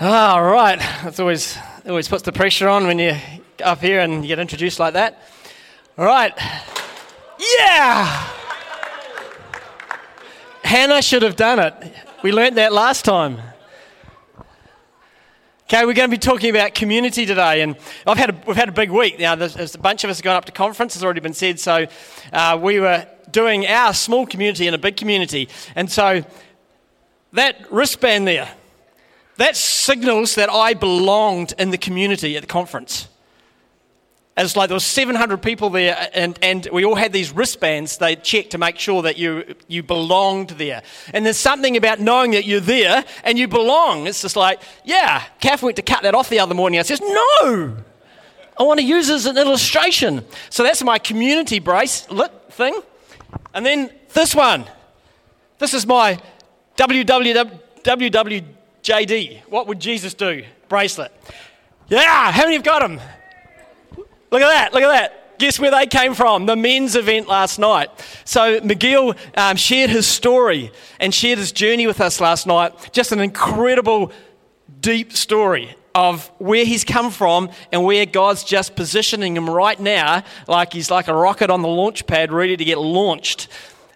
All right. That's always always puts the pressure on when you up here and you get introduced like that. All right. Yeah. Hannah should have done it. We learnt that last time. Okay, we're going to be talking about community today, and I've had a, we've had a big week. Now, there's, a bunch of us have gone up to conference, has already been said. So, uh, we were doing our small community in a big community, and so that wristband there, that signals that I belonged in the community at the conference. It's like there were 700 people there, and, and we all had these wristbands they checked to make sure that you, you belonged there. And there's something about knowing that you're there and you belong. It's just like, yeah, Kath went to cut that off the other morning. I says, no, I want to use it as an illustration. So that's my community bracelet thing. And then this one. This is my WWJD. What would Jesus do? Bracelet. Yeah, how many have got them? Look at that, look at that. Guess where they came from? The men's event last night. So McGill um, shared his story and shared his journey with us last night. Just an incredible, deep story of where he's come from and where God's just positioning him right now, like he's like a rocket on the launch pad, ready to get launched.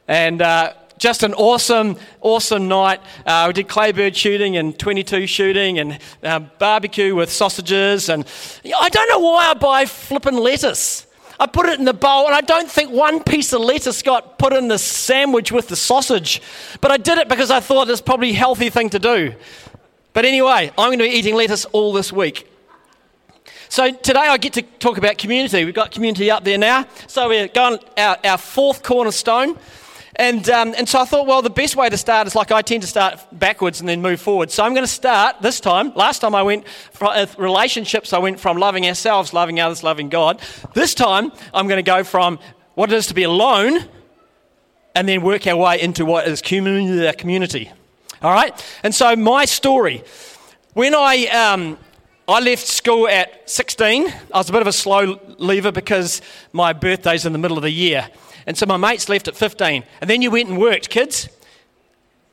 And uh, just an awesome, awesome night. Uh, we did claybird shooting and 22 shooting and uh, barbecue with sausages. And I don't know why I buy flipping lettuce. I put it in the bowl, and I don't think one piece of lettuce got put in the sandwich with the sausage. But I did it because I thought it's probably a healthy thing to do. But anyway, I'm going to be eating lettuce all this week. So today I get to talk about community. We've got community up there now. So we're going our, our fourth cornerstone. And, um, and so I thought, well, the best way to start is like I tend to start backwards and then move forward. So I'm going to start this time. Last time I went from uh, relationships, I went from loving ourselves, loving others, loving God. This time I'm going to go from what it is to be alone and then work our way into what is community. community. All right? And so my story. When I, um, I left school at 16, I was a bit of a slow leaver because my birthday's in the middle of the year. And so my mates left at 15. And then you went and worked, kids.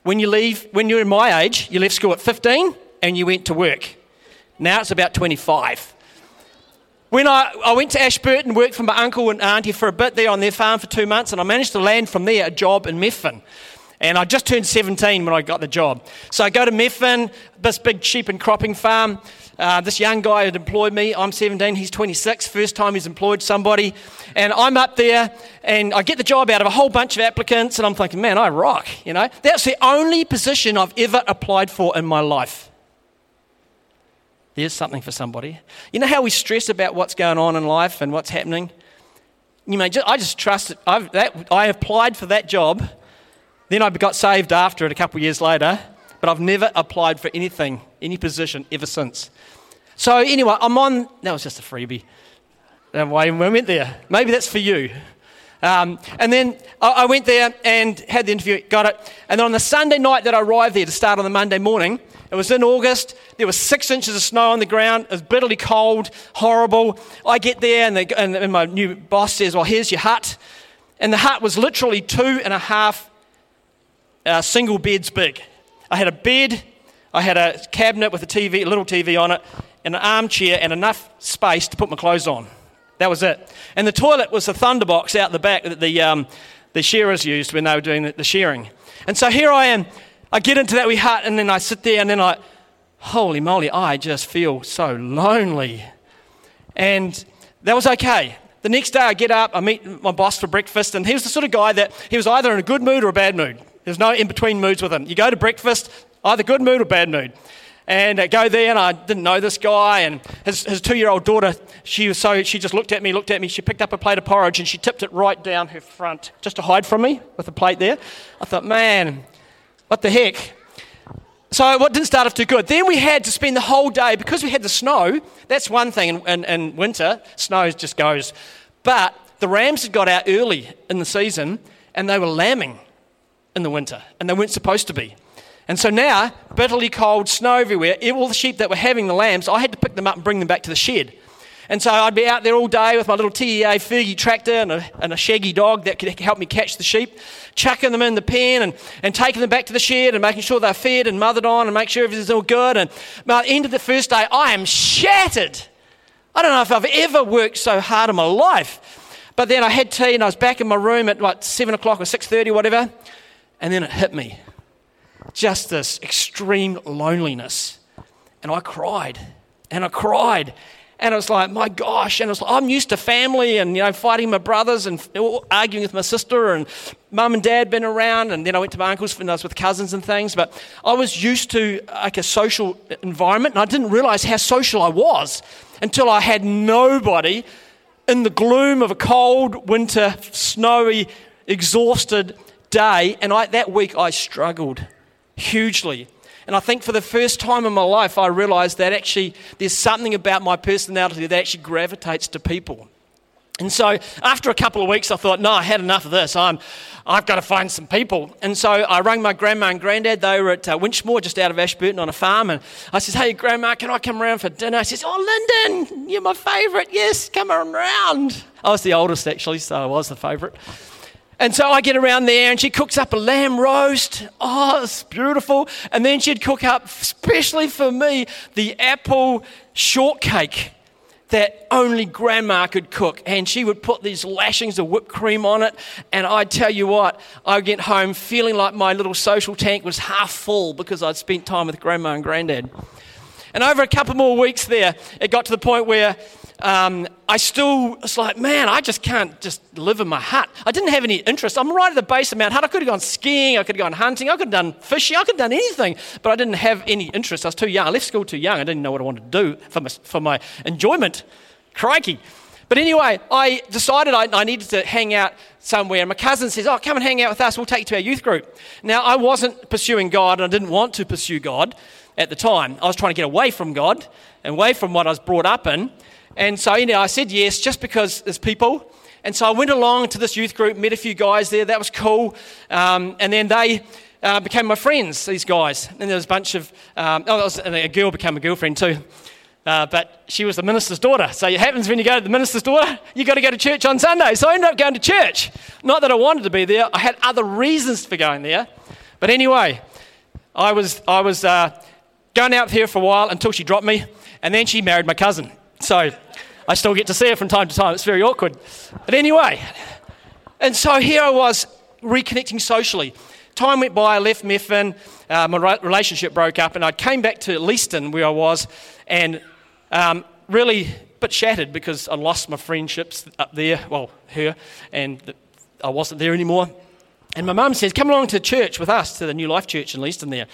When you leave, when you're in my age, you left school at 15 and you went to work. Now it's about 25. When I, I went to Ashburton worked for my uncle and auntie for a bit there on their farm for two months, and I managed to land from there a job in Methven. And I just turned 17 when I got the job. So I go to Methven, this big sheep and cropping farm. Uh, this young guy had employed me. I'm 17, he's 26, first time he's employed somebody. And I'm up there and I get the job out of a whole bunch of applicants, and I'm thinking, man, I rock, you know? That's the only position I've ever applied for in my life. There's something for somebody. You know how we stress about what's going on in life and what's happening? You just, I just trust that, I've, that I applied for that job. Then I got saved after it a couple of years later, but I've never applied for anything, any position ever since. So anyway, I'm on. That was just a freebie. And why we went there? Maybe that's for you. Um, and then I, went there and had the interview, got it. And then on the Sunday night that I arrived there to start on the Monday morning, it was in August. There was six inches of snow on the ground. It was bitterly cold, horrible. I get there, and, the, and my new boss says, Well, here's your hut. And the hut was literally two and a half uh, single beds big. I had a bed, I had a cabinet with a TV, a little TV on it, and an armchair, and enough space to put my clothes on. That was it. And the toilet was a thunderbox out the back that the, um, the shearers used when they were doing the, the shearing. And so here I am. I get into that wee hut and then I sit there and then I, holy moly, I just feel so lonely. And that was okay. The next day I get up, I meet my boss for breakfast, and he was the sort of guy that he was either in a good mood or a bad mood. There's no in between moods with him. You go to breakfast, either good mood or bad mood and I go there, and I didn't know this guy, and his, his two-year-old daughter, she was so she just looked at me, looked at me. She picked up a plate of porridge and she tipped it right down her front just to hide from me with the plate there. I thought, man, what the heck? So it didn't start off too good. Then we had to spend the whole day because we had the snow. That's one thing in, in, in winter, snow just goes. But the rams had got out early in the season, and they were lambing in the winter, and they weren't supposed to be. And so now, bitterly cold, snow everywhere, all the sheep that were having the lambs, I had to pick them up and bring them back to the shed. And so I'd be out there all day with my little TEA Fergie tractor and a, and a shaggy dog that could help me catch the sheep, chucking them in the pen and, and taking them back to the shed and making sure they're fed and mothered on and make sure everything's all good. And by the end of the first day, I am shattered. I don't know if I've ever worked so hard in my life. But then I had tea and I was back in my room at like 7 o'clock or 6.30 or whatever. And then it hit me. Just this extreme loneliness. And I cried. And I cried. And it was like, my gosh. And it was like, I'm used to family and, you know, fighting my brothers and arguing with my sister and mum and dad been around. And then I went to my uncle's and I was with cousins and things. But I was used to like a social environment and I didn't realize how social I was until I had nobody in the gloom of a cold, winter, snowy, exhausted day. And I, that week I struggled hugely. And I think for the first time in my life, I realized that actually there's something about my personality that actually gravitates to people. And so after a couple of weeks, I thought, no, I had enough of this. I'm, I've got to find some people. And so I rang my grandma and granddad. They were at uh, Winchmore, just out of Ashburton on a farm. And I said, hey, grandma, can I come around for dinner? She says, oh, Lyndon, you're my favourite. Yes, come around. I was the oldest, actually, so I was the favourite. And so I get around there and she cooks up a lamb roast. Oh, it's beautiful. And then she'd cook up, especially for me, the apple shortcake that only grandma could cook. And she would put these lashings of whipped cream on it. And I tell you what, I get home feeling like my little social tank was half full because I'd spent time with grandma and granddad. And over a couple more weeks there, it got to the point where um, I still was like, man, I just can't just live in my hut. I didn't have any interest. I'm right at the base of Mount Hutt. I could have gone skiing, I could have gone hunting, I could have done fishing, I could have done anything, but I didn't have any interest. I was too young. I left school too young. I didn't know what I wanted to do for my, for my enjoyment. Crikey. But anyway, I decided I, I, needed to hang out somewhere. And my cousin says, Oh, come and hang out with us. We'll take you to our youth group. Now, I wasn't pursuing God and I didn't want to pursue God at the time. I was trying to get away from God and away from what I was brought up in. And so, you know, I said yes just because there's people. And so I went along to this youth group, met a few guys there. That was cool. Um, and then they uh, became my friends, these guys. And there was a bunch of, um, oh, was, a girl became a girlfriend too. Uh, but she was the minister's daughter. So it happens when you go to the minister's daughter, you've got to go to church on Sunday. So I ended up going to church. Not that I wanted to be there, I had other reasons for going there. But anyway, I was, I was uh, going out here for a while until she dropped me, and then she married my cousin. So I still get to see her from time to time. It's very awkward. But anyway, and so here I was reconnecting socially. Time went by, I left Methven, uh, my relationship broke up, and I came back to Leeston where I was, and um, really a bit shattered because I lost my friendships up there, well, her, and I wasn't there anymore. And my mum says, Come along to church with us, to the New Life Church in Leeston there.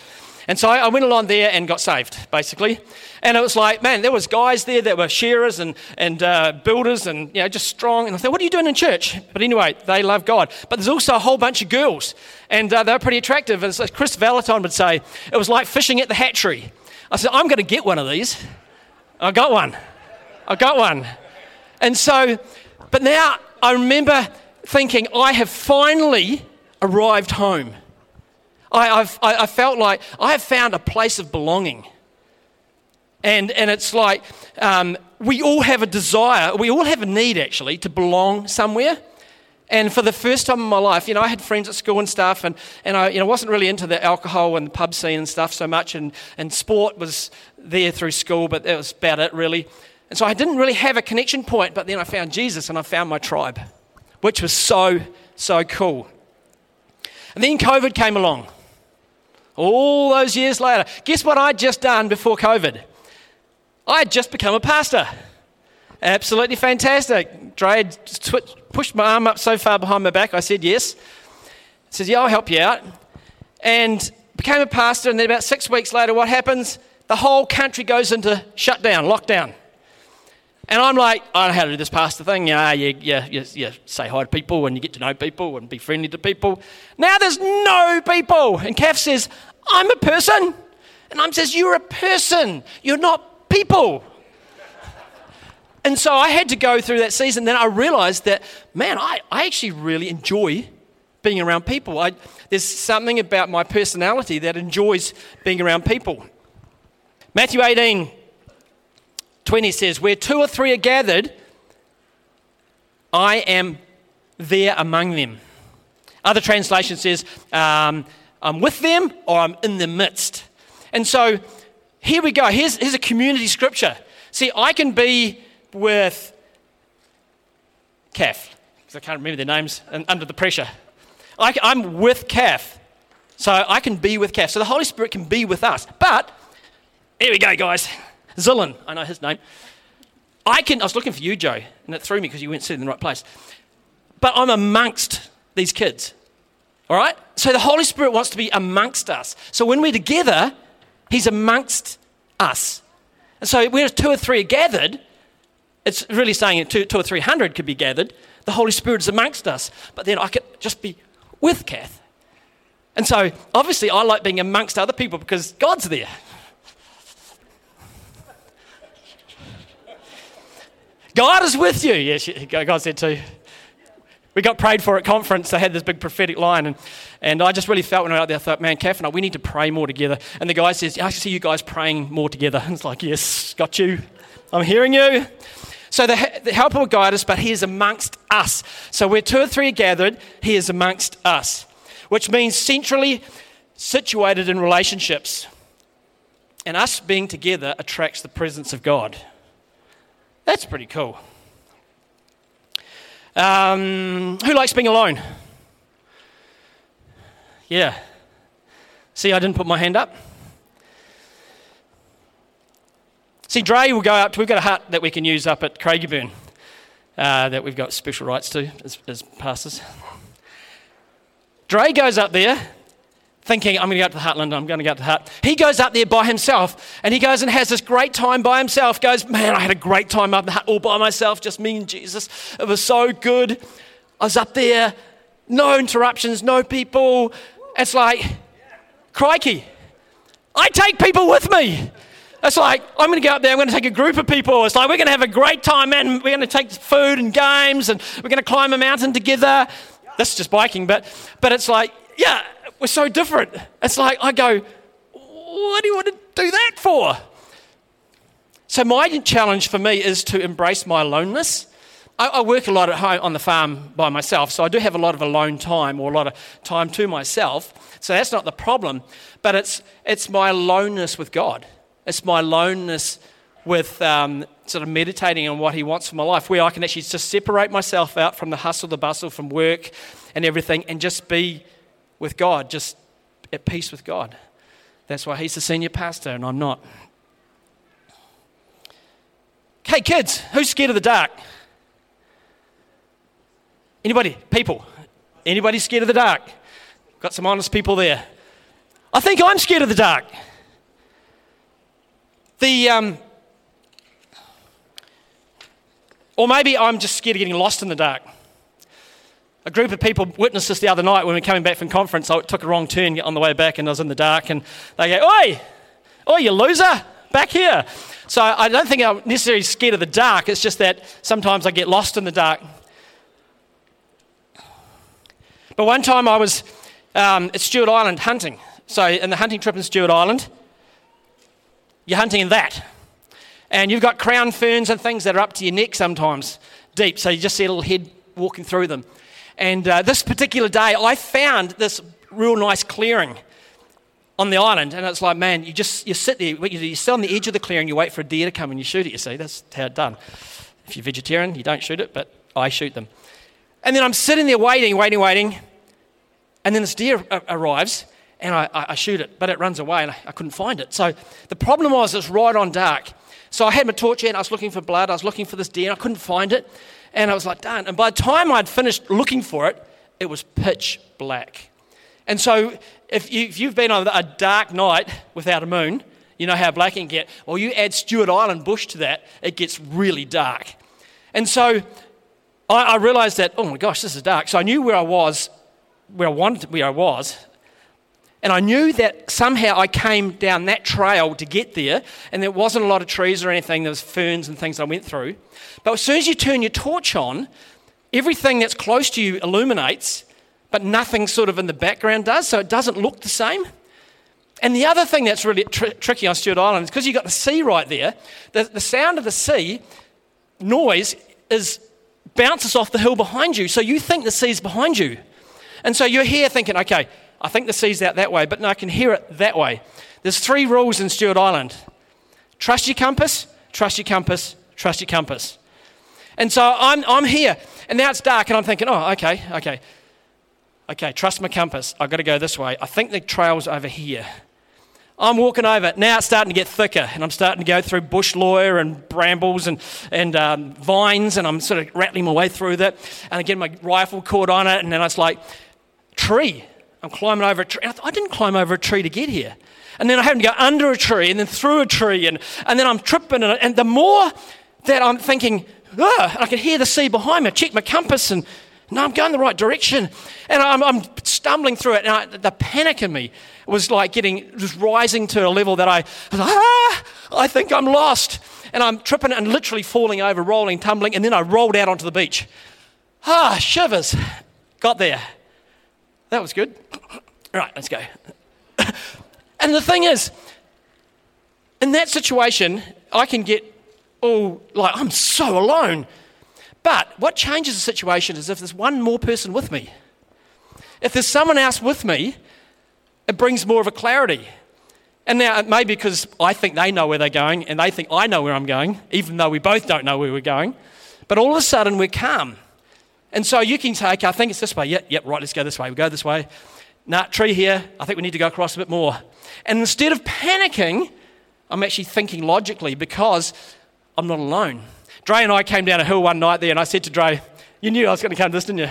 And so I went along there and got saved, basically. And it was like, man, there was guys there that were shearers and, and uh, builders and, you know, just strong. And I thought, what are you doing in church? But anyway, they love God. But there's also a whole bunch of girls. And uh, they were pretty attractive. As Chris Valentine would say, it was like fishing at the hatchery. I said, I'm going to get one of these. I got one. I got one. And so, but now I remember thinking, I have finally arrived home. I, I've, I, I felt like I have found a place of belonging. And, and it's like um, we all have a desire, we all have a need actually to belong somewhere. And for the first time in my life, you know, I had friends at school and stuff, and, and I you know, wasn't really into the alcohol and the pub scene and stuff so much, and, and sport was there through school, but that was about it really. And so I didn't really have a connection point, but then I found Jesus and I found my tribe, which was so, so cool. And then COVID came along. All those years later. Guess what I'd just done before COVID? I had just become a pastor. Absolutely fantastic. Dre had pushed my arm up so far behind my back, I said yes. Says, Yeah, I'll help you out. And became a pastor, and then about six weeks later, what happens? The whole country goes into shutdown, lockdown. And I'm like, I don't know how to do this pastor thing. Yeah, you, you, you, you say hi to people and you get to know people and be friendly to people. Now there's no people. And Kath says, I'm a person. And I'm says, You're a person. You're not people. and so I had to go through that season. Then I realized that, man, I, I actually really enjoy being around people. I, there's something about my personality that enjoys being around people. Matthew 18 20 says, Where two or three are gathered, I am there among them. Other translation says, um, I'm with them or I'm in the midst. And so here we go. Here's, here's a community scripture. See, I can be with Kath, because I can't remember their names and under the pressure. I, am with Kath. So I can be with Kath. So the Holy Spirit can be with us. But, here we go, guys. Zillan, I know his name. I can, I was looking for you, Joe, and it threw me because you weren't sitting in the right place. But I'm amongst these kids. All right? So the Holy Spirit wants to be amongst us. So when we're together, He's amongst us. And so when two or three are gathered, it's really saying two, two or three hundred could be gathered. The Holy Spirit is amongst us. But then I could just be with Kath. And so obviously I like being amongst other people because God's there. God is with you. Yes, God said too. We got prayed for at conference. They had this big prophetic line, and, and I just really felt when I was out there, I thought, man, Kath and I, we need to pray more together. And the guy says, I see you guys praying more together. And it's like, yes, got you. I'm hearing you. So the, the helper will guide us, but he is amongst us. So where two or three are gathered, he is amongst us, which means centrally situated in relationships. And us being together attracts the presence of God. That's pretty cool. Um, who likes being alone? Yeah. See, I didn't put my hand up. See, Dre will go up to, we've got a hut that we can use up at Craigieburn uh, that we've got special rights to as, as pastors. Dre goes up there thinking, I'm going to go up to the Hutland, I'm going to go up to the hut. He goes up there by himself and he goes and has this great time by himself. Goes, man, I had a great time up the hut all by myself, just me and Jesus. It was so good. I was up there, no interruptions, no people. It's like, crikey, I take people with me. It's like, I'm going to go up there, I'm going to take a group of people. It's like, we're going to have a great time, man. We're going to take food and games and we're going to climb a mountain together. This is just biking, but, but it's like, yeah, we're so different. It's like I go, what do you want to do that for? So, my challenge for me is to embrace my aloneness. I, I, work a lot at home on the farm by myself, so I do have a lot of alone time or a lot of time to myself. So, that's not the problem, but it's, it's my aloneness with God. It's my aloneness with um, sort of meditating on what He wants for my life, where I can actually just separate myself out from the hustle, the bustle, from work and everything, and just be with God, just at peace with God. That's why he's the senior pastor and I'm not. Okay, kids, who's scared of the dark? Anybody? People? Anybody scared of the dark? Got some honest people there. I think I'm scared of the dark. The, um, or maybe I'm just scared of getting lost in the dark. A group of people witnessed this the other night when we were coming back from conference. I took a wrong turn on the way back and I was in the dark, and they go, Oi, oi, you loser, back here. So I don't think I'm necessarily scared of the dark, it's just that sometimes I get lost in the dark. But one time I was um, at Stewart Island hunting. So, in the hunting trip in Stewart Island, you're hunting in that. And you've got crown ferns and things that are up to your neck sometimes, deep. So you just see a little head walking through them. And uh, this particular day, I found this real nice clearing on the island. And it's like, man, you just you sit there, you sit on the edge of the clearing, you wait for a deer to come and you shoot it, you see. That's how it's done. If you're vegetarian, you don't shoot it, but I shoot them. And then I'm sitting there waiting, waiting, waiting. And then this deer arrives and I, I, shoot it, but it runs away and I, I couldn't find it. So the problem was it's right on dark. So I had my torch and I was looking for blood. I was looking for this deer and I couldn't find it. And I was like, darn. And by the time I'd finished looking for it, it was pitch black. And so if, you, have been on a dark night without a moon, you know how black it can get. Well, you add Stewart Island bush to that, it gets really dark. And so I, I realized that, oh my gosh, this is dark. So I knew where I was, where I wanted where I was, and I knew that somehow I came down that trail to get there, and there wasn't a lot of trees or anything, there was ferns and things I went through. But as soon as you turn your torch on, everything that's close to you illuminates, but nothing sort of in the background does, so it doesn't look the same. And the other thing that's really tr- tricky on Stewart Island is because you've got the sea right there, the, the sound of the sea noise is bounces off the hill behind you. So you think the sea's behind you. And so you're here thinking, okay, I think the sea's out that way, but no, I can hear it that way. There's three rules in Stewart Island trust your compass, trust your compass, trust your compass. And so I'm, I'm here, and now it's dark, and I'm thinking, oh, okay, okay. Okay, trust my compass. I've got to go this way. I think the trail's over here. I'm walking over. Now it's starting to get thicker, and I'm starting to go through bush lawyer and brambles and, and um, vines, and I'm sort of rattling my way through that. And I get my rifle caught on it, and then it's like, tree. I'm climbing over a tree. I, I didn't climb over a tree to get here. And then I have to go under a tree and then through a tree, and, and then I'm tripping. And, and the more that I'm thinking, I can hear the sea behind me. I check my compass, and no, I'm going the right direction. And I'm, I'm stumbling through it, and I, the panic in me was like getting, just rising to a level that I, ah, I think I'm lost. And I'm tripping and literally falling over, rolling, tumbling, and then I rolled out onto the beach. Ah, shivers. Got there. That was good. Right, let's go. and the thing is, in that situation, I can get all like, I'm so alone. But what changes the situation is if there's one more person with me. If there's someone else with me, it brings more of a clarity. And now it may be because I think they know where they're going and they think I know where I'm going, even though we both don't know where we're going. But all of a sudden we're calm. And so you can take, I think it's this way. Yep, yep, right, let's go this way. We go this way. Nah, tree here. I think we need to go across a bit more. And instead of panicking, I'm actually thinking logically because I'm not alone. Dre and I came down a hill one night there, and I said to Dre, You knew I was going to come to this, didn't you?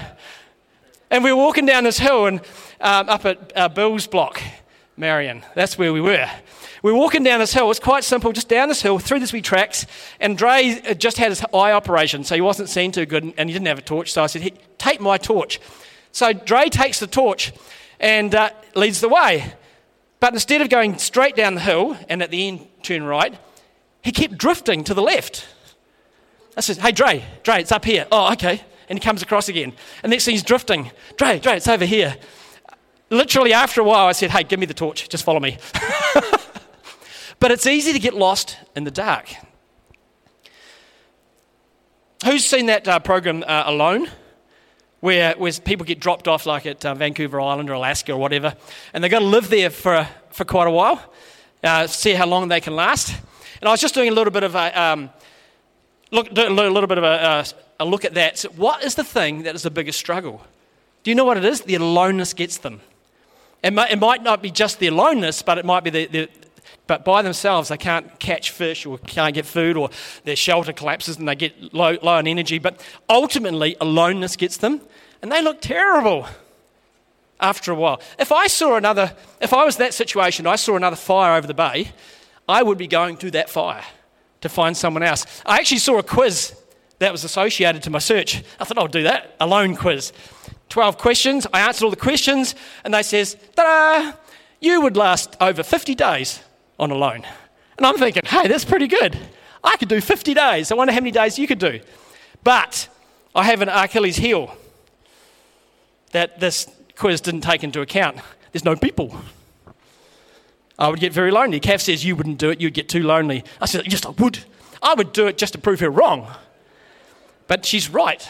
And we were walking down this hill and um, up at uh, Bill's block, Marion. That's where we were. We were walking down this hill. It's quite simple, just down this hill, through this wee tracks. And Dre just had his eye operation, so he wasn't seeing too good, and he didn't have a torch. So I said, hey, Take my torch. So Dre takes the torch and uh, leads the way. But instead of going straight down the hill and at the end turn right, he kept drifting to the left. I said, hey, Dre, Dre, it's up here. Oh, okay. And he comes across again. And next thing he's drifting. Dre, Dre, it's over here. Literally after a while, I said, hey, give me the torch. Just follow me. but it's easy to get lost in the dark. Who's seen that uh, program uh, Alone? Where, where people get dropped off, like at uh, Vancouver Island or Alaska or whatever, and they've got to live there for, for quite a while, uh, see how long they can last. And I was just doing a little bit of a, um, look, a little bit of a, a look at that. So what is the thing that is the biggest struggle? Do you know what it is? The aloneness gets them. It might, it might not be just the aloneness, but it might be the, the but by themselves, they can't catch fish or can't get food or their shelter collapses and they get low, low in energy. But ultimately, aloneness gets them and they look terrible after a while. If I saw another, if I was that situation, I saw another fire over the bay, I would be going to that fire to find someone else. I actually saw a quiz that was associated to my search. I thought I'll do that, alone quiz. 12 questions. I answered all the questions, and they says, ta-da, you would last over 50 days on Alone. And I'm thinking, hey, that's pretty good. I could do 50 days. I wonder how many days you could do. But I have an Achilles heel that this quiz didn't take into account. There's no people. I would get very lonely. Kath says you wouldn't do it, you'd get too lonely. I said, Yes, I would. I would do it just to prove her wrong. But she's right.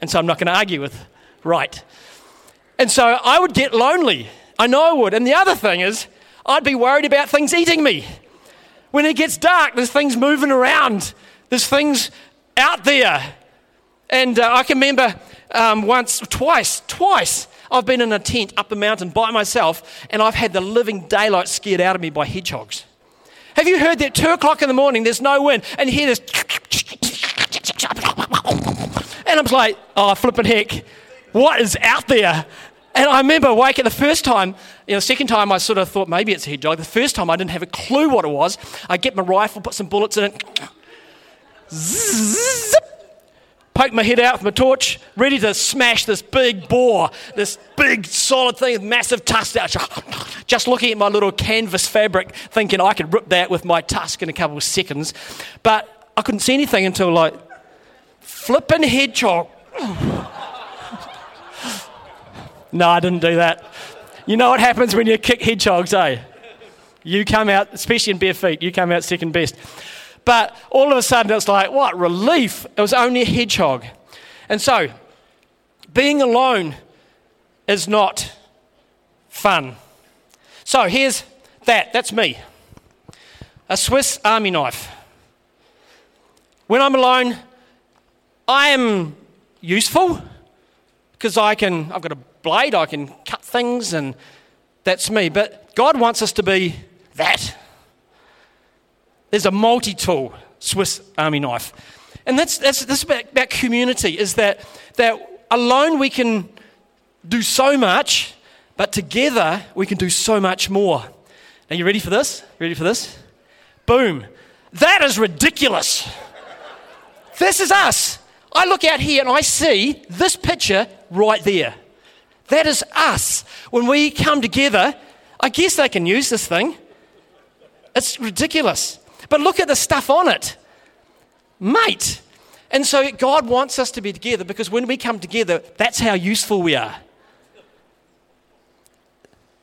And so I'm not going to argue with right. And so I would get lonely. I know I would. And the other thing is, I'd be worried about things eating me. When it gets dark, there's things moving around, there's things out there. And uh, I can remember um, once, twice, twice, I've been in a tent up a mountain by myself and I've had the living daylight scared out of me by hedgehogs. Have you heard that? Two o'clock in the morning, there's no wind, and you hear this. And I'm like, oh, flipping heck, what is out there? And I remember waking the first time, you know, the second time I sort of thought maybe it's a hedgehog. The first time I didn't have a clue what it was. I get my rifle, put some bullets in it, zip, poke my head out with my torch, ready to smash this big boar, this big solid thing with massive tusks out. Just looking at my little canvas fabric, thinking I could rip that with my tusk in a couple of seconds. But I couldn't see anything until like flipping hedgehog. No, I didn't do that. You know what happens when you kick hedgehogs, eh? You come out, especially in bare feet, you come out second best. But all of a sudden, it's like, what relief! It was only a hedgehog. And so, being alone is not fun. So, here's that. That's me. A Swiss army knife. When I'm alone, I am useful because I can, I've got a blade, I can cut things, and that's me. But God wants us to be that. There's a multi tool Swiss Army knife. And that's, that's, that's about, about community, is that, that alone we can do so much, but together we can do so much more. Are you ready for this? Ready for this? Boom. That is ridiculous. this is us. I look out here and I see this picture right there. That is us. When we come together, I guess they can use this thing. It's ridiculous. But look at the stuff on it. Mate. And so God wants us to be together because when we come together, that's how useful we are.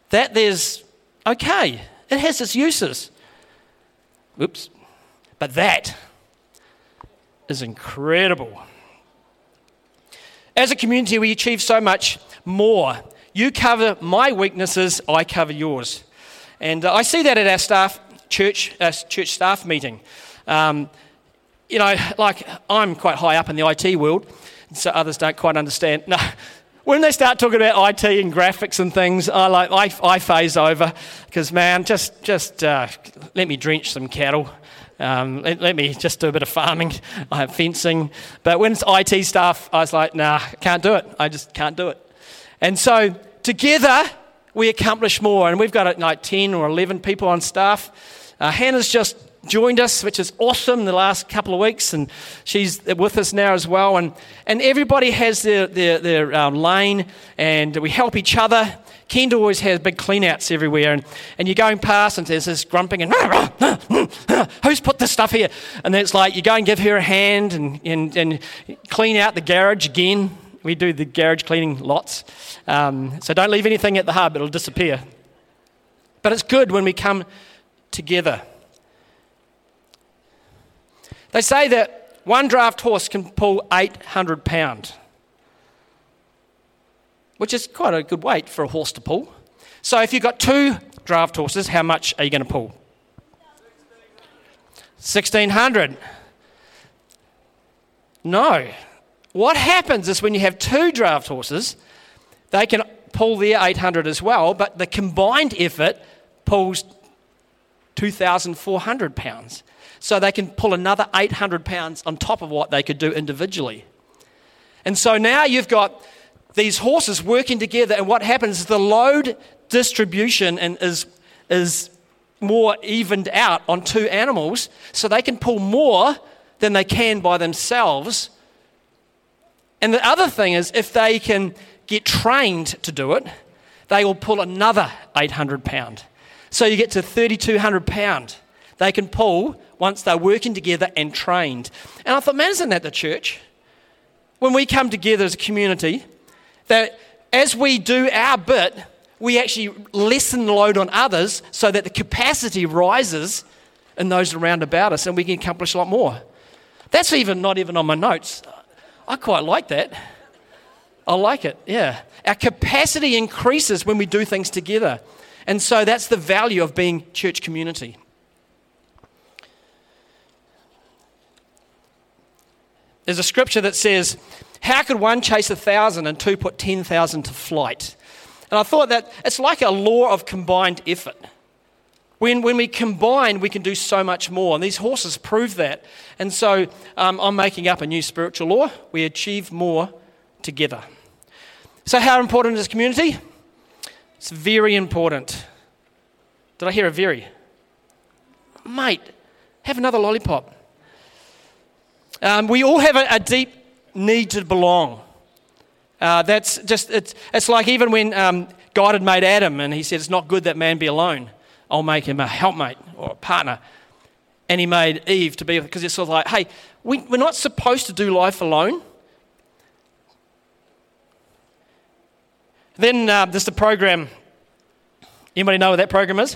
That there's, okay, it has its uses. Oops. But that is incredible. As a community, we achieve so much more. You cover my weaknesses, I cover yours. And uh, I see that at our staff church, uh, church staff meeting. Um, you know, like I'm quite high up in the IT world, so others don't quite understand. No, when they start talking about IT and graphics and things, I like I, I phase over because man, just just uh, let me drench some cattle. Um, let, let, me just do a bit of farming, I have fencing. But when it's IT stuff, I was like, nah, can't do it. I just can't do it. And so together we accomplish more. And we've got like 10 or 11 people on staff. Uh, Hannah's just joined us, which is awesome, the last couple of weeks, and she's with us now as well. And, and everybody has their, their, their um, lane, and we help each other. Kendall always has big clean outs everywhere, and, and you're going past, and there's this grumping, and who's put this stuff here? And then it's like you go and give her a hand and, and, and clean out the garage again. We do the garage cleaning lots. Um, so don't leave anything at the hub, it'll disappear. But it's good when we come together. They say that one draft horse can pull 800 pounds, which is quite a good weight for a horse to pull. So if you've got two draft horses, how much are you going to pull? 1600. No. What happens is when you have two draft horses, they can pull their 800 as well, but the combined effort pulls 2,400 pounds so they can pull another 800 pounds on top of what they could do individually. And so now you've got these horses working together, and what happens is the load distribution and is, is more evened out on two animals, so they can pull more than they can by themselves. And the other thing is, if they can get trained to do it, they will pull another 800 pound. So you get to 3,200 pound. They can pull once they're working together and trained. And I thought, man, isn't that the church? When we come together as a community, that as we do our bit, we actually lessen the load on others so that the capacity rises in those around about us and we can accomplish a lot more. That's even not even on my notes. I quite like that. I like it, yeah. Our capacity increases when we do things together. And so that's the value of being church community. There's a scripture that says, How could one chase a thousand and two put 10,000 to flight? And I thought that it's like a law of combined effort. When, when we combine, we can do so much more. And these horses prove that. And so um, I'm making up a new spiritual law. We achieve more together. So, how important is community? It's very important. Did I hear a very? Mate, have another lollipop. Um, we all have a, a, deep need to belong. Uh, that's just, it's, it's like even when um, God had made Adam and he said, It's not good that man be alone. I'll make him a helpmate or a partner. And he made Eve to be, because it's sort of like, hey, we, we're not supposed to do life alone. Then uh, there's the program. Anybody know what that program is?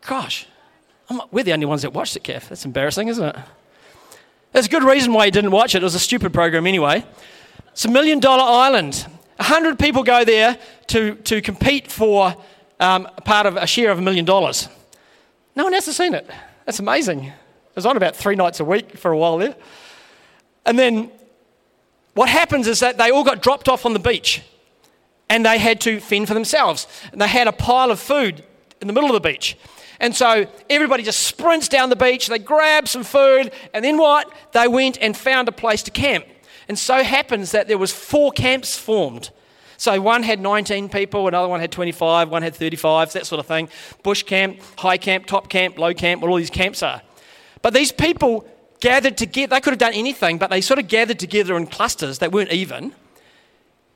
Gosh, I'm, we're the only ones that watched it, Kev. That's embarrassing, isn't it? There's a good reason why you didn't watch it. It was a stupid program anyway. It's a million dollar island. A hundred people go there to, to compete for um, part of a share of a million dollars. No one else has seen it. That's amazing. It was on about three nights a week for a while there. And then what happens is that they all got dropped off on the beach and they had to fend for themselves. And they had a pile of food in the middle of the beach. And so everybody just sprints down the beach, they grab some food, and then what? They went and found a place to camp. And so happens that there was four camps formed. So one had 19 people, another one had 25, one had 35, that sort of thing. Bush camp, high camp, top camp, low camp, what all these camps are. But these people gathered together, they could have done anything, but they sort of gathered together in clusters that weren't even.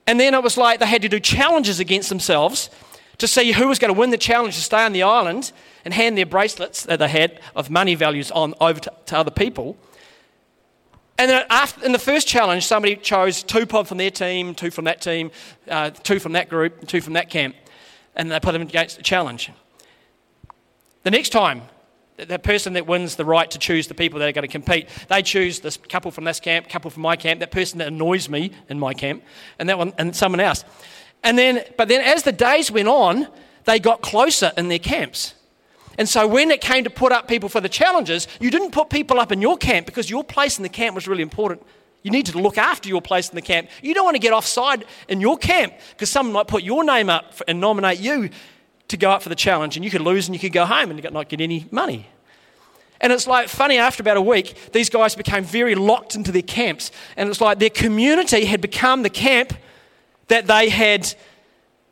And then it was like they had to do challenges against themselves to see who was going to win the challenge to stay on the island and hand their bracelets that they had of money values on over to, to other people. And then after, in the first challenge, somebody chose two from their team, two from that team, uh, two from that group, two from that camp, and they put them against the challenge. The next time, the person that wins the right to choose the people that are going to compete, they choose this couple from this camp, couple from my camp, that person that annoys me in my camp, and that one, and someone else. And then, but then as the days went on, they got closer in their camps. And so when it came to put up people for the challenges, you didn't put people up in your camp because your place in the camp was really important. You need to look after your place in the camp. You don't want to get offside in your camp because someone might put your name up and nominate you to go up for the challenge, and you could lose and you could go home and not get any money. And it's like funny, after about a week, these guys became very locked into their camps. And it's like their community had become the camp that they had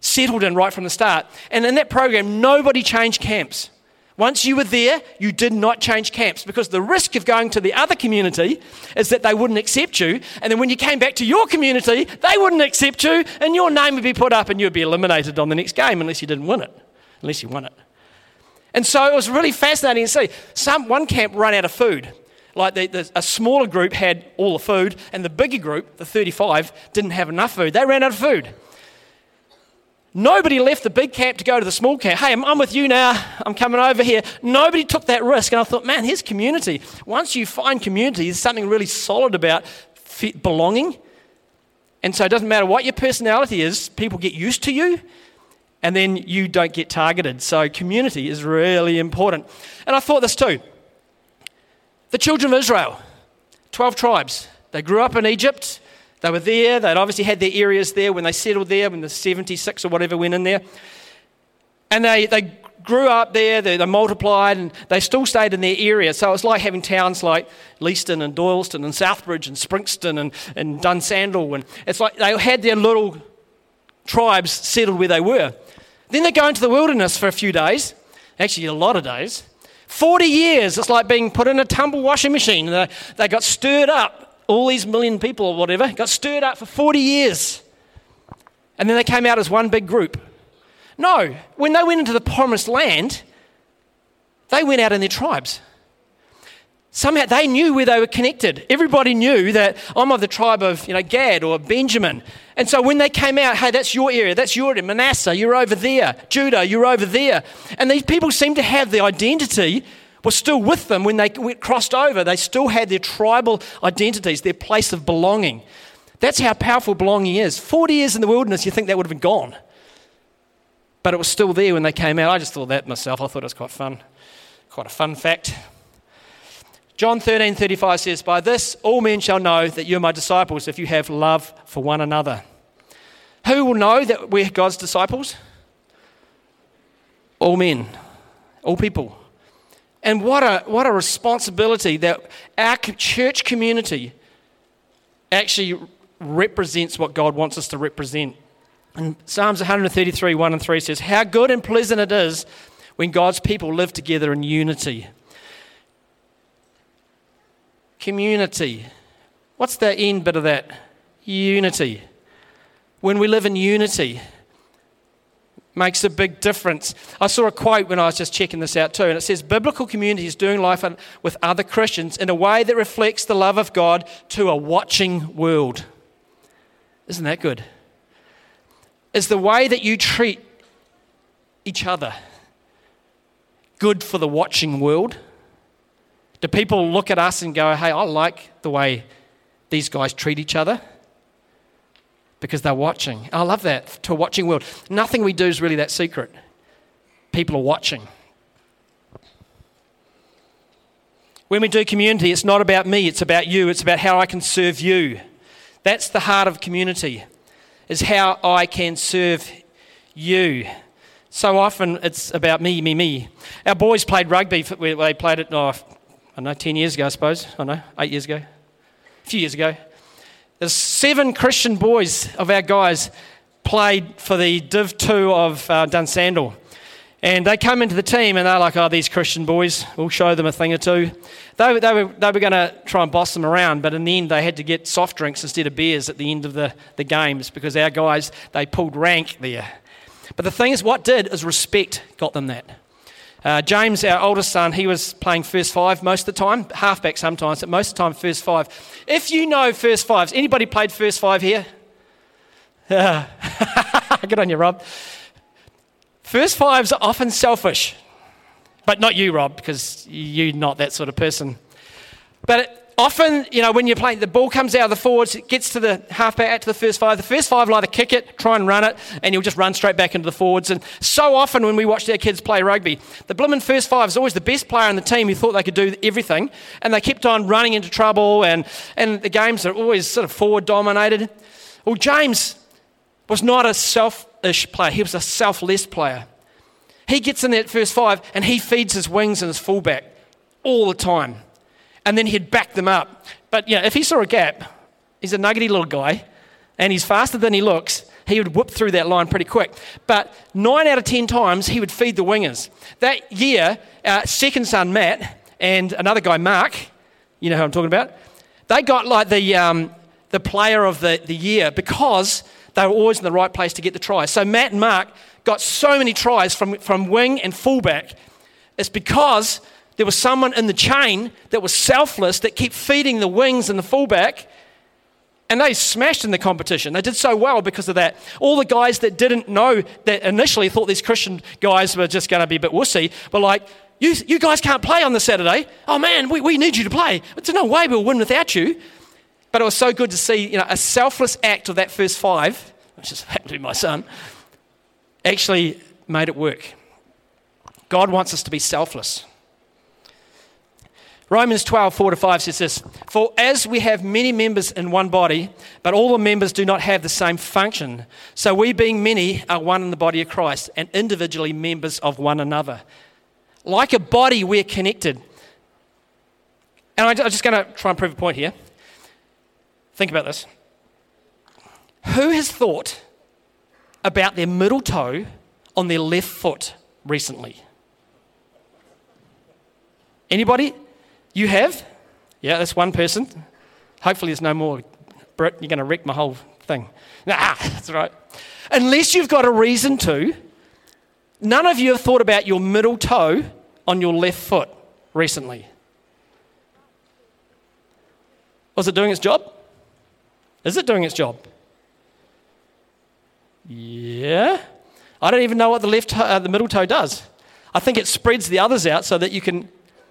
settled in right from the start. And in that program, nobody changed camps. Once you were there, you did not change camps because the risk of going to the other community is that they wouldn't accept you. And then when you came back to your community, they wouldn't accept you, and your name would be put up and you'd be eliminated on the next game unless you didn't win it, unless you won it. And so it was really fascinating to see. Some, one camp ran out of food. Like the, the, a smaller group had all the food, and the bigger group, the 35, didn't have enough food. They ran out of food. Nobody left the big camp to go to the small camp. Hey, I'm, I'm, with you now. I'm coming over here. Nobody took that risk. And I thought, man, here's community. Once you find community, there's something really solid about belonging. And so it doesn't matter what your personality is, people get used to you and then you don't get targeted. So, community is really important. And I thought this too. The children of Israel, 12 tribes, they grew up in Egypt. They were there. They'd obviously had their areas there when they settled there, when the 76 or whatever went in there. And they, they grew up there, they, they, multiplied, and they still stayed in their area. So it's like having towns like Leeston and Doyleston and Southbridge and Springston and, and Dunsandel. And it's like they had their little tribes settled where they were. Then they go into the wilderness for a few days, actually, a lot of days. 40 years, it's like being put in a tumble washing machine. They, they got stirred up, all these million people or whatever, got stirred up for 40 years. And then they came out as one big group. No, when they went into the promised land, they went out in their tribes. Somehow they knew where they were connected. Everybody knew that I'm of the tribe of you know, Gad or Benjamin. And so when they came out, hey, that's your area, that's your area. Manasseh, you're over there. Judah, you're over there. And these people seemed to have the identity was still with them when they crossed over. They still had their tribal identities, their place of belonging. That's how powerful belonging is. 40 years in the wilderness, you think that would have been gone. But it was still there when they came out. I just thought that myself. I thought it was quite fun. Quite a fun fact. John 13 35 says, By this all men shall know that you're my disciples if you have love for one another. Who will know that we're God's disciples? All men, all people. And what a, what a responsibility that our church community actually represents what God wants us to represent. And Psalms 133, 1 and 3 says, How good and pleasant it is when God's people live together in unity community. What's the end bit of that? Unity. When we live in unity, makes a big difference. I saw a quote when I was just checking this out too, and it says Biblical community is doing life with other Christians in a way that reflects the love of God to a watching world. Isn't that good? Is the way that you treat each other good for the watching world? Do people look at us and go, hey, I like the way these guys treat each other? Because they're watching. I love that to a watching world. Nothing we do is really that secret. People are watching. When we do community, it's not about me, it's about you, it's about how I can serve you. That's the heart of community, is how I can serve you. So often it's about me, me, me. Our boys played rugby, they played it, oh, I know, 10 years ago, I suppose. I don't know, eight years ago, a few years ago. There's seven Christian boys of our guys played for the Div 2 of uh, Dunsandel. And they come into the team and they're like, oh, these Christian boys, we'll show them a thing or two. They, they were, they were going to try and boss them around, but in the end, they had to get soft drinks instead of beers at the end of the, the games because our guys, they pulled rank there. But the thing is, what did is respect got them that. Uh, James, our oldest son, he was playing first five most of the time, halfback sometimes, but most of the time first five. If you know first fives, anybody played first five here? Good on you, Rob. First fives are often selfish, but not you, Rob, because you're not that sort of person. But often, you know, when you're playing, the ball comes out of the forwards, it gets to the halfback, out to the first five. The first five will either kick it, try and run it, and you'll just run straight back into the forwards. And so often when we watch our kids play rugby, the Blimmin first five is always the best player in the team who thought they could do everything, and they kept on running into trouble, and, and the games are always sort of forward dominated. Well, James was not a selfish player, he was a selfless player. He gets in that first five and he feeds his wings and his fullback all the time. And then he'd back them up. But yeah, if he saw a gap, he's a nuggety little guy and he's faster than he looks, he would whip through that line pretty quick. But nine out of ten times, he would feed the wingers. That year, our second son, Matt, and another guy, Mark, you know who I'm talking about, they got like the, um, the player of the, the year because they were always in the right place to get the tries. So Matt and Mark got so many tries from, from wing and fullback. It's because there was someone in the chain that was selfless that kept feeding the wings and the fullback. And they smashed in the competition. They did so well because of that. All the guys that didn't know that initially thought these Christian guys were just going to be a bit wussy were like, you, you guys can't play on the Saturday. Oh man, we, we need you to play. There's no way we'll win without you. But it was so good to see you know, a selfless act of that first five, which is happened to be my son, actually made it work. God wants us to be selfless. Romans 12, 4 to 5 says this For as we have many members in one body, but all the members do not have the same function, so we, being many, are one in the body of Christ and individually members of one another. Like a body, we're connected. And I'm just going to try and prove a point here. Think about this. Who has thought about their middle toe on their left foot recently? Anybody? You have? Yeah, that's one person. Hopefully, there's no more. Britt, you're going to wreck my whole thing. Nah, that's right. Unless you've got a reason to, none of you have thought about your middle toe on your left foot recently. Was it doing its job? Is it doing its job? Yeah. I don't even know what the left, uh, the middle toe does. I think it spreads the others out so that you can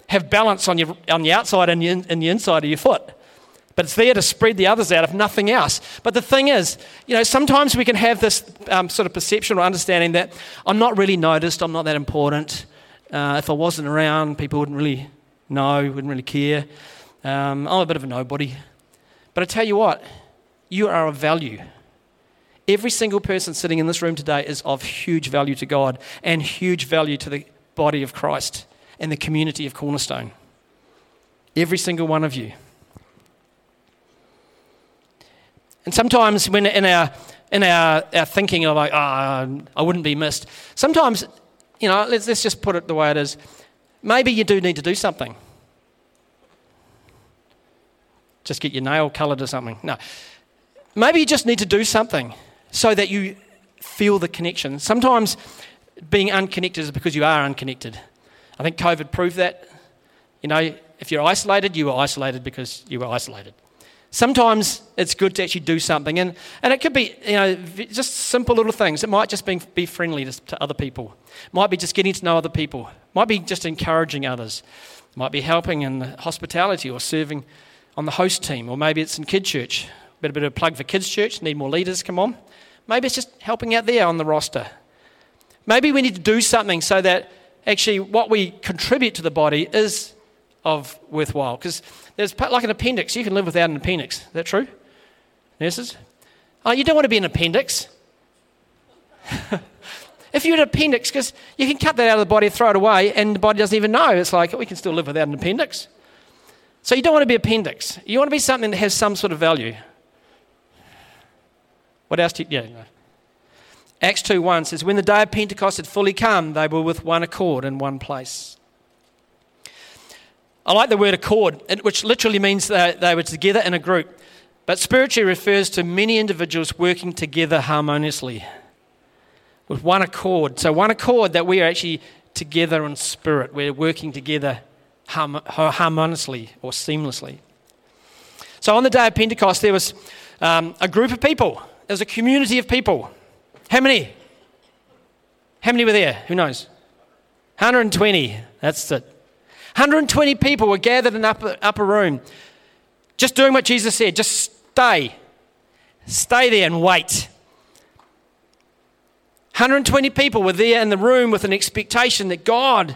have balance on, your, on the outside and, your, and the inside of your foot. But it's there to spread the others out, if nothing else. But the thing is, you know, sometimes we can have this um, sort of perception or understanding that I'm not really noticed, I'm not that important. Uh, if I wasn't around, people wouldn't really know, wouldn't really care. Um, I'm a bit of a nobody. But I tell you what, you are of value. Every single person sitting in this room today is of huge value to God and huge value to the body of Christ and the community of Cornerstone. Every single one of you. And sometimes, when in our in our, our thinking of like, ah, oh, I wouldn't be missed. Sometimes, you know, let's, let's just put it the way it is. Maybe you do need to do something. Just get your nail coloured or something. No. Maybe you just need to do something so that you feel the connection. Sometimes being unconnected is because you are unconnected. I think COVID proved that. You know, if you're isolated, you were isolated because you were isolated. Sometimes it's good to actually do something, and, and it could be you know just simple little things. It might just be, be friendly to, to other people. It might be just getting to know other people. It might be just encouraging others. It might be helping in hospitality or serving on the host team, or maybe it's in kid church. Bit a bit of a plug for kids church. Need more leaders. Come on. Maybe it's just helping out there on the roster. Maybe we need to do something so that actually what we contribute to the body is of worthwhile. Because there's like an appendix. You can live without an appendix. Is that true? Nurses? Oh, you don't want to be an appendix. if you're an appendix, because you can cut that out of the body, throw it away, and the body doesn't even know. It's like we can still live without an appendix. So you don't want to be appendix. You want to be something that has some sort of value. What else do you, yeah. No. Acts 2 1 says, When the day of Pentecost had fully come, they were with one accord in one place. I like the word accord, which literally means that they were together in a group, but spiritually refers to many individuals working together harmoniously with one accord. So, one accord that we are actually together in spirit, we're working together harmoniously or seamlessly. So, on the day of Pentecost, there was um, a group of people, there was a community of people. How many? How many were there? Who knows? 120. That's it. 120 people were gathered in an upper, upper room, just doing what Jesus said just stay. Stay there and wait. 120 people were there in the room with an expectation that God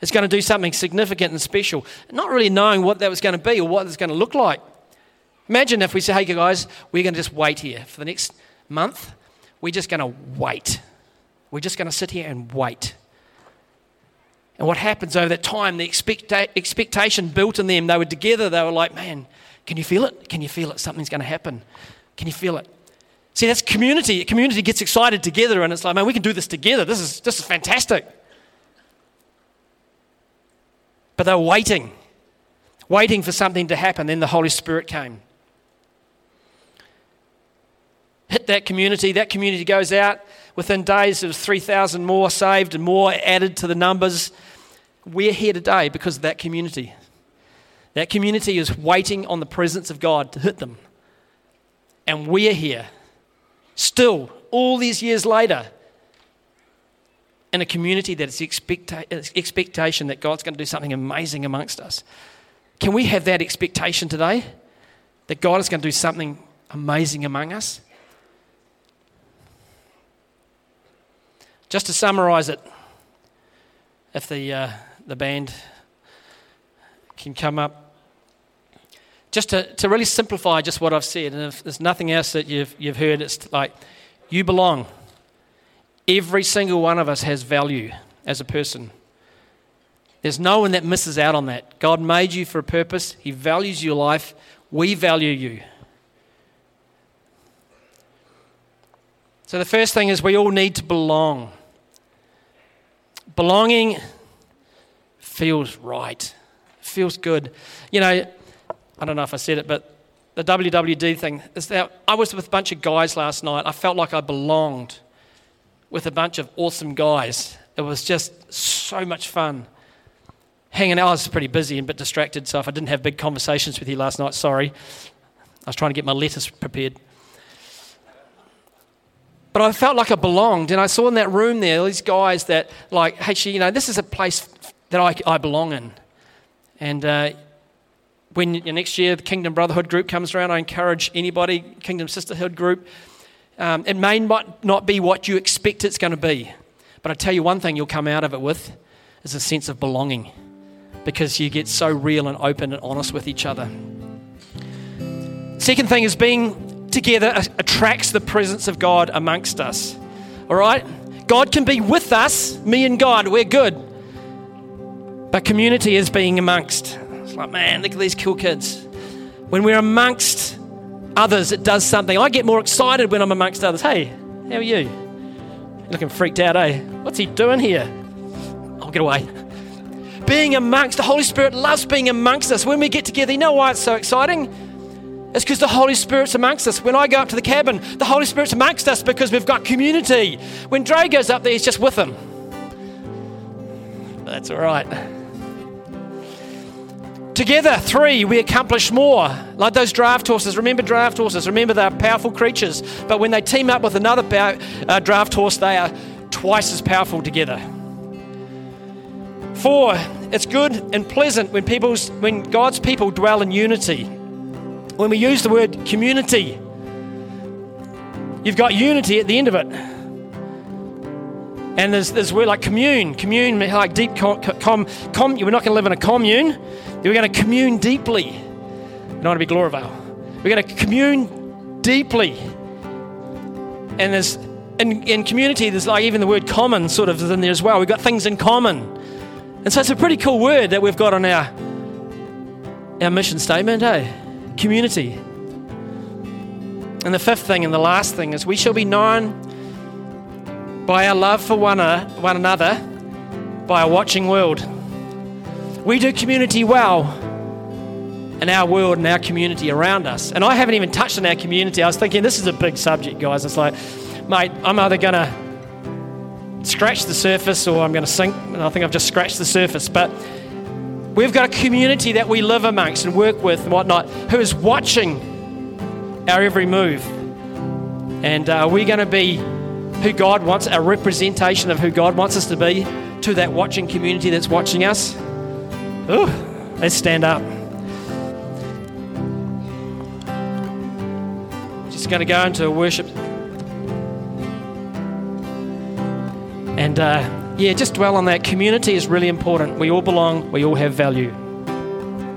is going to do something significant and special, not really knowing what that was going to be or what it's going to look like. Imagine if we say, hey guys, we're going to just wait here for the next month. We're just going to wait. We're just going to sit here and wait. And what happens over that time, the expecta- expectation built in them, they were together, they were like, man, can you feel it? Can you feel it? Something's going to happen. Can you feel it? See, that's community. Community gets excited together, and it's like, man, we can do this together. This is, this is fantastic. But they were waiting, waiting for something to happen. Then the Holy Spirit came. Hit that community. That community goes out. Within days, there was 3,000 more saved and more added to the numbers. We're here today because of that community. That community is waiting on the presence of God to hit them. And we're here, still, all these years later, in a community that is expecta- expectation that God's going to do something amazing amongst us. Can we have that expectation today? That God is going to do something amazing among us? Just to summarize it, if the, uh, the band can come up. Just to, to really simplify just what I've said, and if there's nothing else that you've, you've heard, it's like you belong. Every single one of us has value as a person. There's no one that misses out on that. God made you for a purpose, He values your life. We value you. So, the first thing is we all need to belong. Belonging feels right, feels good. You know, I don't know if I said it, but the WWD thing is that I was with a bunch of guys last night. I felt like I belonged with a bunch of awesome guys. It was just so much fun. Hanging out, I was pretty busy and a bit distracted, so if I didn't have big conversations with you last night, sorry. I was trying to get my letters prepared. But I felt like I belonged, and I saw in that room there these guys that, like, hey, you know, this is a place that I, I belong in. And uh, when next year the Kingdom Brotherhood group comes around, I encourage anybody, Kingdom Sisterhood group. Um, it may not be what you expect it's going to be, but I tell you one thing you'll come out of it with is a sense of belonging because you get so real and open and honest with each other. Second thing is being together attracts the presence of God amongst us. All right? God can be with us, me and God, we're good. But community is being amongst. It's like, man, look at these cool kids. When we're amongst others, it does something. I get more excited when I'm amongst others. Hey, how are you? You're looking freaked out, eh? What's he doing here? I'll get away. Being amongst, the Holy Spirit loves being amongst us. When we get together, you know why it's so exciting? It's because the Holy Spirit's amongst us. When I go up to the cabin, the Holy Spirit's amongst us because we've got community. When Dre goes up there, he's just with them. That's all right. Together, three, we accomplish more. Like those draft horses. Remember draft horses. Remember they're powerful creatures. But when they team up with another pow- uh, draft horse, they are twice as powerful together. Four, it's good and pleasant when people's when God's people dwell in unity. When we use the word community, you've got unity at the end of it. And there's this word like commune, commune, like deep com, com, com we're not going to live in a commune. We're going to commune deeply. We don't want to be Gloriavale. We're going to commune deeply. And there's in, in community, there's like even the word common sort of in there as well. We've got things in common. And so it's a pretty cool word that we've got on our, our mission statement, eh? Community. And the fifth thing and the last thing is we shall be known by our love for one, uh, one another by a watching world. We do community well in our world and our community around us. And I haven't even touched on our community. I was thinking this is a big subject, guys. It's like, mate, I'm either going to scratch the surface or I'm going to sink. And I think I've just scratched the surface. But we've got a community that we live amongst and work with and whatnot who is watching our every move. And uh, we're going to be who God wants, a representation of who God wants us to be to that watching community that's watching us. Ooh, let's stand up. Just going to go into worship. And uh, yeah, just dwell on that. Community is really important. We all belong, we all have value.